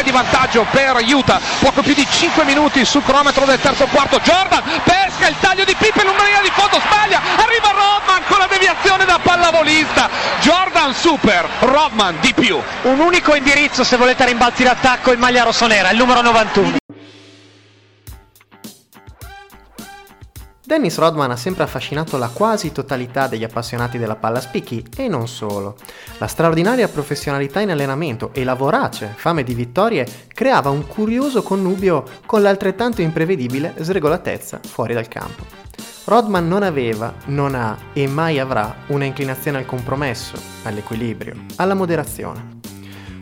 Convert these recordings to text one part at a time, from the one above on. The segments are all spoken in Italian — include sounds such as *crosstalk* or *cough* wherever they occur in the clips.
3 di vantaggio per Utah, poco più di 5 minuti sul cronometro del terzo quarto, Jordan pesca il taglio di Pippen, una linea di fondo, sbaglia, arriva Rodman con la deviazione da pallavolista, Jordan super, Rodman di più. Un unico indirizzo se volete rimbalzi d'attacco in maglia rossonera, il numero 91. Dennis Rodman ha sempre affascinato la quasi totalità degli appassionati della palla spicchi e non solo. La straordinaria professionalità in allenamento e la vorace fame di vittorie creava un curioso connubio con l'altrettanto imprevedibile sregolatezza fuori dal campo. Rodman non aveva, non ha e mai avrà una inclinazione al compromesso, all'equilibrio, alla moderazione.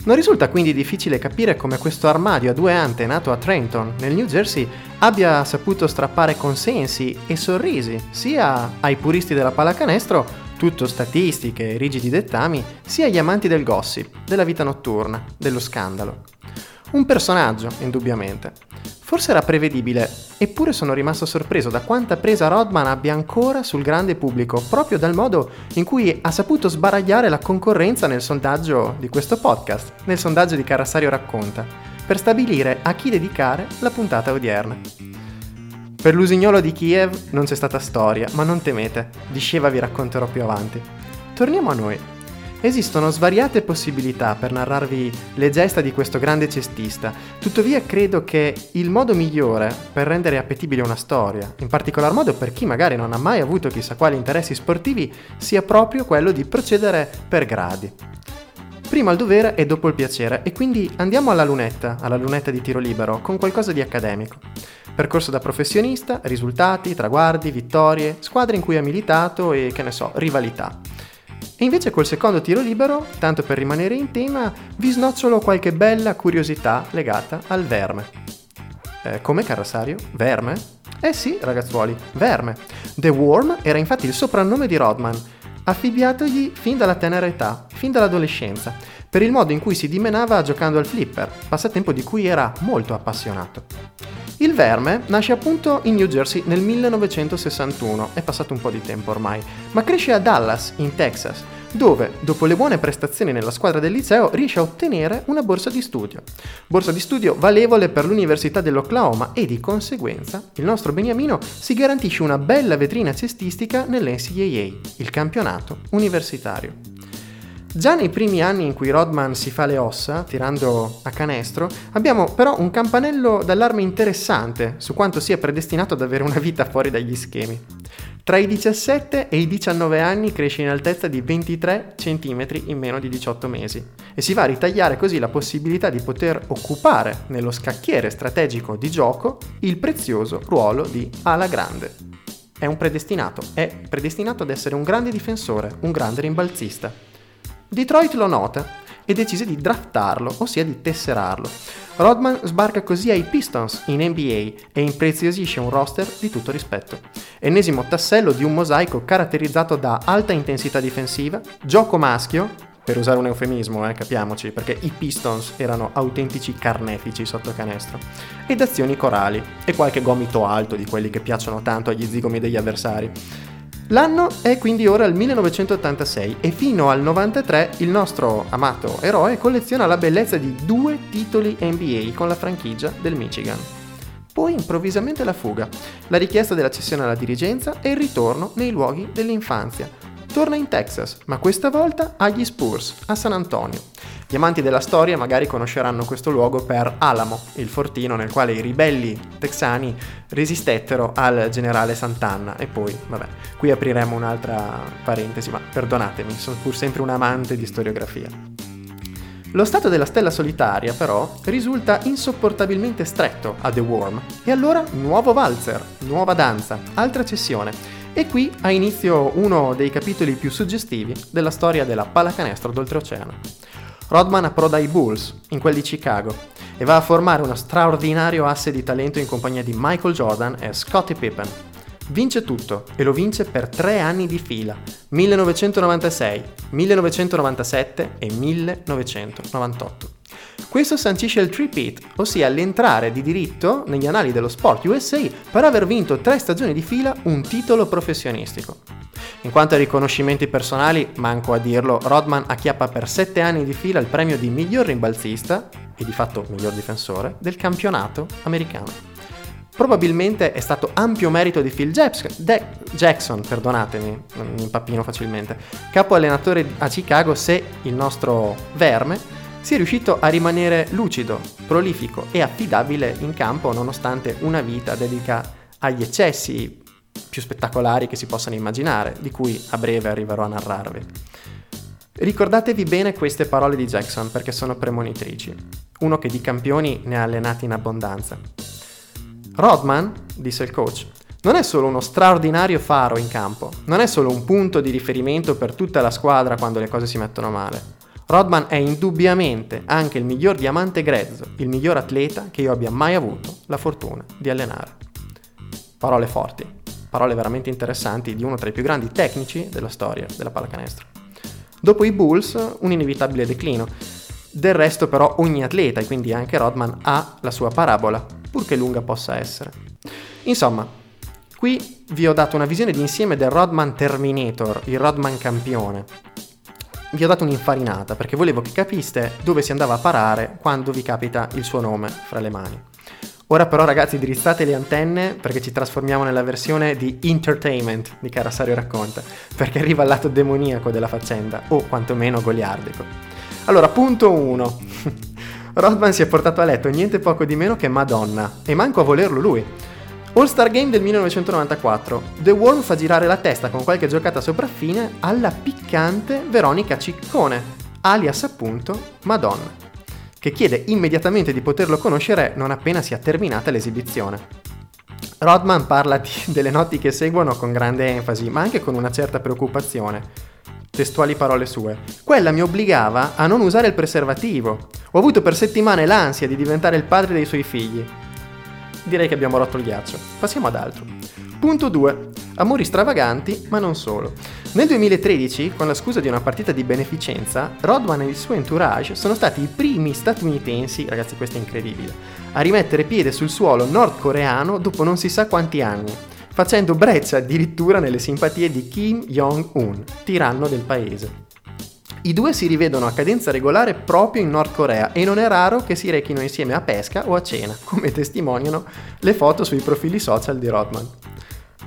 Non risulta quindi difficile capire come questo armadio a due ante nato a Trenton, nel New Jersey, abbia saputo strappare consensi e sorrisi sia ai puristi della pallacanestro, tutto statistiche e rigidi dettami, sia agli amanti del gossip, della vita notturna, dello scandalo. Un personaggio, indubbiamente. Forse era prevedibile, eppure sono rimasto sorpreso da quanta presa Rodman abbia ancora sul grande pubblico, proprio dal modo in cui ha saputo sbaragliare la concorrenza nel sondaggio di questo podcast, nel sondaggio di Carassario Racconta, per stabilire a chi dedicare la puntata odierna. Per l'usignolo di Kiev non c'è stata storia, ma non temete, di Sheva vi racconterò più avanti. Torniamo a noi. Esistono svariate possibilità per narrarvi le gesta di questo grande cestista, tuttavia credo che il modo migliore per rendere appetibile una storia, in particolar modo per chi magari non ha mai avuto chissà quali interessi sportivi, sia proprio quello di procedere per gradi. Prima il dovere e dopo il piacere, e quindi andiamo alla lunetta, alla lunetta di tiro libero, con qualcosa di accademico. Percorso da professionista, risultati, traguardi, vittorie, squadre in cui ha militato e, che ne so, rivalità. E invece col secondo tiro libero, tanto per rimanere in tema, vi snocciolo qualche bella curiosità legata al verme. Eh, come Carrassario? Verme? Eh sì, ragazzuoli, verme. The Worm era infatti il soprannome di Rodman, affibbiatogli fin dalla tenera età, fin dall'adolescenza, per il modo in cui si dimenava giocando al flipper, passatempo di cui era molto appassionato. Il verme nasce appunto in New Jersey nel 1961, è passato un po' di tempo ormai, ma cresce a Dallas, in Texas, dove, dopo le buone prestazioni nella squadra del liceo, riesce a ottenere una borsa di studio. Borsa di studio valevole per l'Università dell'Oklahoma e di conseguenza il nostro Beniamino si garantisce una bella vetrina cestistica nell'NCAA, il campionato universitario. Già nei primi anni in cui Rodman si fa le ossa, tirando a canestro, abbiamo però un campanello d'allarme interessante su quanto sia predestinato ad avere una vita fuori dagli schemi. Tra i 17 e i 19 anni cresce in altezza di 23 cm in meno di 18 mesi e si va a ritagliare così la possibilità di poter occupare nello scacchiere strategico di gioco il prezioso ruolo di ala grande. È un predestinato, è predestinato ad essere un grande difensore, un grande rimbalzista. Detroit lo nota e decise di draftarlo, ossia di tesserarlo. Rodman sbarca così ai Pistons in NBA e impreziosisce un roster di tutto rispetto. Ennesimo tassello di un mosaico caratterizzato da alta intensità difensiva, gioco maschio, per usare un eufemismo, eh, capiamoci, perché i Pistons erano autentici carnefici sotto canestro, ed azioni corali e qualche gomito alto di quelli che piacciono tanto agli zigomi degli avversari. L'anno è quindi ora il 1986 e fino al 93 il nostro amato eroe colleziona la bellezza di due titoli NBA con la franchigia del Michigan. Poi improvvisamente la fuga, la richiesta della cessione alla dirigenza e il ritorno nei luoghi dell'infanzia. Torna in Texas, ma questa volta agli Spurs, a San Antonio. Gli amanti della storia magari conosceranno questo luogo per Alamo, il fortino nel quale i ribelli texani resistettero al generale Sant'Anna. E poi, vabbè, qui apriremo un'altra parentesi, ma perdonatemi, sono pur sempre un amante di storiografia. Lo stato della stella solitaria, però, risulta insopportabilmente stretto a The Worm. E allora nuovo valzer, nuova danza, altra cessione. E qui ha inizio uno dei capitoli più suggestivi della storia della pallacanestro d'oltreoceano. Rodman approda ai Bulls, in quelli di Chicago, e va a formare uno straordinario asse di talento in compagnia di Michael Jordan e Scottie Pippen. Vince tutto e lo vince per tre anni di fila, 1996, 1997 e 1998. Questo sancisce il three-peat, ossia l'entrare di diritto negli anali dello sport USA per aver vinto tre stagioni di fila un titolo professionistico. In quanto ai riconoscimenti personali, manco a dirlo, Rodman acchiappa per 7 anni di fila il premio di miglior rimbalzista, e di fatto miglior difensore, del campionato americano. Probabilmente è stato ampio merito di Phil Jackson, De- Jackson perdonatemi, mi impappino facilmente, capo allenatore a Chicago se il nostro verme sia riuscito a rimanere lucido, prolifico e affidabile in campo nonostante una vita dedica agli eccessi più spettacolari che si possano immaginare, di cui a breve arriverò a narrarvi. Ricordatevi bene queste parole di Jackson perché sono premonitrici. Uno che di campioni ne ha allenati in abbondanza. Rodman, disse il coach, non è solo uno straordinario faro in campo, non è solo un punto di riferimento per tutta la squadra quando le cose si mettono male. Rodman è indubbiamente anche il miglior diamante grezzo, il miglior atleta che io abbia mai avuto la fortuna di allenare. Parole forti, parole veramente interessanti di uno tra i più grandi tecnici della storia della pallacanestro. Dopo i Bulls, un inevitabile declino. Del resto però ogni atleta, e quindi anche Rodman, ha la sua parabola, purché lunga possa essere. Insomma, qui vi ho dato una visione d'insieme del Rodman Terminator, il Rodman campione. Vi ho dato un'infarinata perché volevo che capiste dove si andava a parare quando vi capita il suo nome fra le mani. Ora però ragazzi drizzate le antenne perché ci trasformiamo nella versione di entertainment di Carasario racconta, perché arriva il lato demoniaco della faccenda, o quantomeno goliardico. Allora, punto 1. *laughs* Rodman si è portato a letto niente poco di meno che Madonna, e manco a volerlo lui. All-Star Game del 1994. The Worm fa girare la testa con qualche giocata sopraffine alla piccante Veronica Ciccone, alias appunto Madonna, che chiede immediatamente di poterlo conoscere non appena sia terminata l'esibizione. Rodman parla di, delle notti che seguono con grande enfasi, ma anche con una certa preoccupazione testuali parole sue. Quella mi obbligava a non usare il preservativo. Ho avuto per settimane l'ansia di diventare il padre dei suoi figli. Direi che abbiamo rotto il ghiaccio. Passiamo ad altro. Punto 2. Amori stravaganti, ma non solo. Nel 2013, con la scusa di una partita di beneficenza, Rodman e il suo entourage sono stati i primi statunitensi, ragazzi questo è incredibile, a rimettere piede sul suolo nordcoreano dopo non si sa quanti anni facendo breccia addirittura nelle simpatie di Kim Jong-un, tiranno del paese. I due si rivedono a cadenza regolare proprio in Nord Corea e non è raro che si rechino insieme a pesca o a cena, *laughs* come testimoniano le foto sui profili social di Rodman.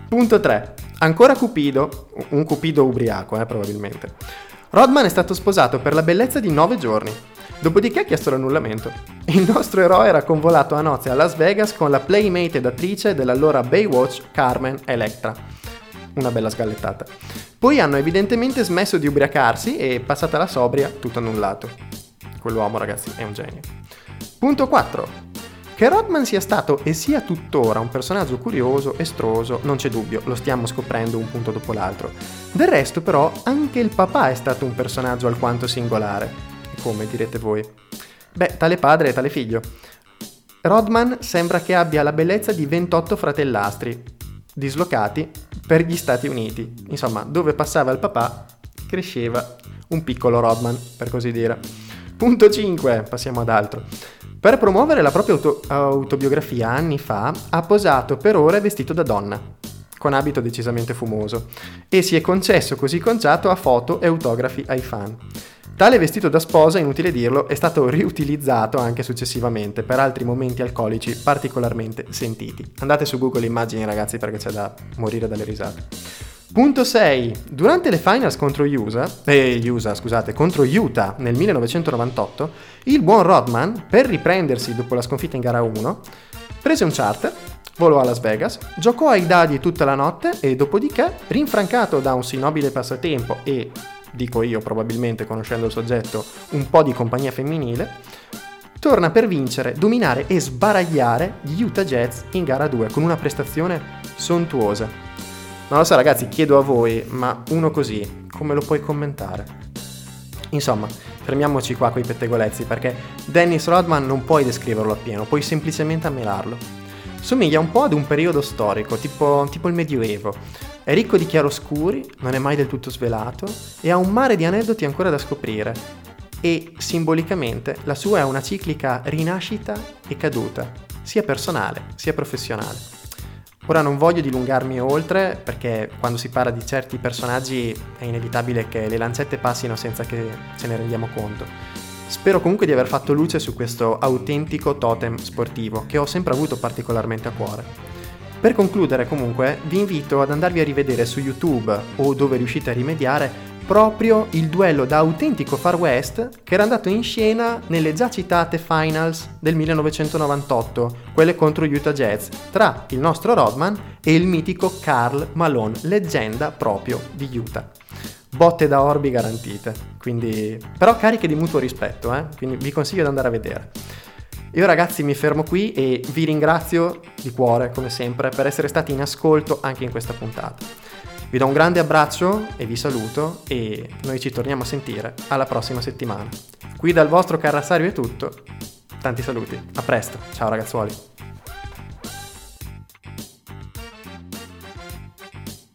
Punto 3. Ancora Cupido, un Cupido ubriaco eh, probabilmente. Rodman è stato sposato per la bellezza di 9 giorni, Dopodiché ha chiesto l'annullamento. Il nostro eroe era convolato a nozze a Las Vegas con la playmate ed attrice dell'allora Baywatch Carmen Electra. Una bella sgallettata. Poi hanno evidentemente smesso di ubriacarsi e passata la sobria, tutto annullato. Quell'uomo, ragazzi, è un genio. Punto 4. Che Rodman sia stato e sia tuttora un personaggio curioso, estroso, non c'è dubbio, lo stiamo scoprendo un punto dopo l'altro. Del resto, però, anche il papà è stato un personaggio alquanto singolare. Come direte voi? Beh, tale padre e tale figlio. Rodman sembra che abbia la bellezza di 28 fratellastri, dislocati per gli Stati Uniti. Insomma, dove passava il papà, cresceva un piccolo Rodman, per così dire. Punto 5, passiamo ad altro. Per promuovere la propria auto- autobiografia anni fa, ha posato per ore vestito da donna, con abito decisamente fumoso, e si è concesso così conciato a foto e autografi ai fan. Tale vestito da sposa, inutile dirlo, è stato riutilizzato anche successivamente per altri momenti alcolici particolarmente sentiti. Andate su Google Immagini ragazzi perché c'è da morire dalle risate. Punto 6. Durante le finals contro USA, eh, USA, scusate, contro Utah nel 1998, il buon Rodman, per riprendersi dopo la sconfitta in gara 1, prese un charter, volò a Las Vegas, giocò ai dadi tutta la notte e dopodiché, rinfrancato da un sinobile passatempo e dico io probabilmente conoscendo il soggetto, un po' di compagnia femminile, torna per vincere, dominare e sbaragliare gli Utah Jazz in gara 2 con una prestazione sontuosa. Non lo so ragazzi, chiedo a voi, ma uno così, come lo puoi commentare? Insomma, fermiamoci qua con i pettegolezzi perché Dennis Rodman non puoi descriverlo appieno, puoi semplicemente ammirarlo. Somiglia un po' ad un periodo storico, tipo, tipo il Medioevo, è ricco di chiaroscuri, non è mai del tutto svelato e ha un mare di aneddoti ancora da scoprire. E simbolicamente la sua è una ciclica rinascita e caduta, sia personale sia professionale. Ora non voglio dilungarmi oltre perché quando si parla di certi personaggi è inevitabile che le lancette passino senza che ce ne rendiamo conto. Spero comunque di aver fatto luce su questo autentico totem sportivo che ho sempre avuto particolarmente a cuore. Per concludere comunque vi invito ad andarvi a rivedere su YouTube o dove riuscite a rimediare proprio il duello da autentico Far West che era andato in scena nelle già citate finals del 1998, quelle contro Utah Jazz, tra il nostro Rodman e il mitico Carl Malone, leggenda proprio di Utah. Botte da orbi garantite, quindi... però cariche di mutuo rispetto, eh? quindi vi consiglio di andare a vedere. Io ragazzi mi fermo qui e vi ringrazio di cuore, come sempre, per essere stati in ascolto anche in questa puntata. Vi do un grande abbraccio e vi saluto e noi ci torniamo a sentire alla prossima settimana. Qui dal vostro Carrassario è tutto. Tanti saluti, a presto, ciao ragazzuoli.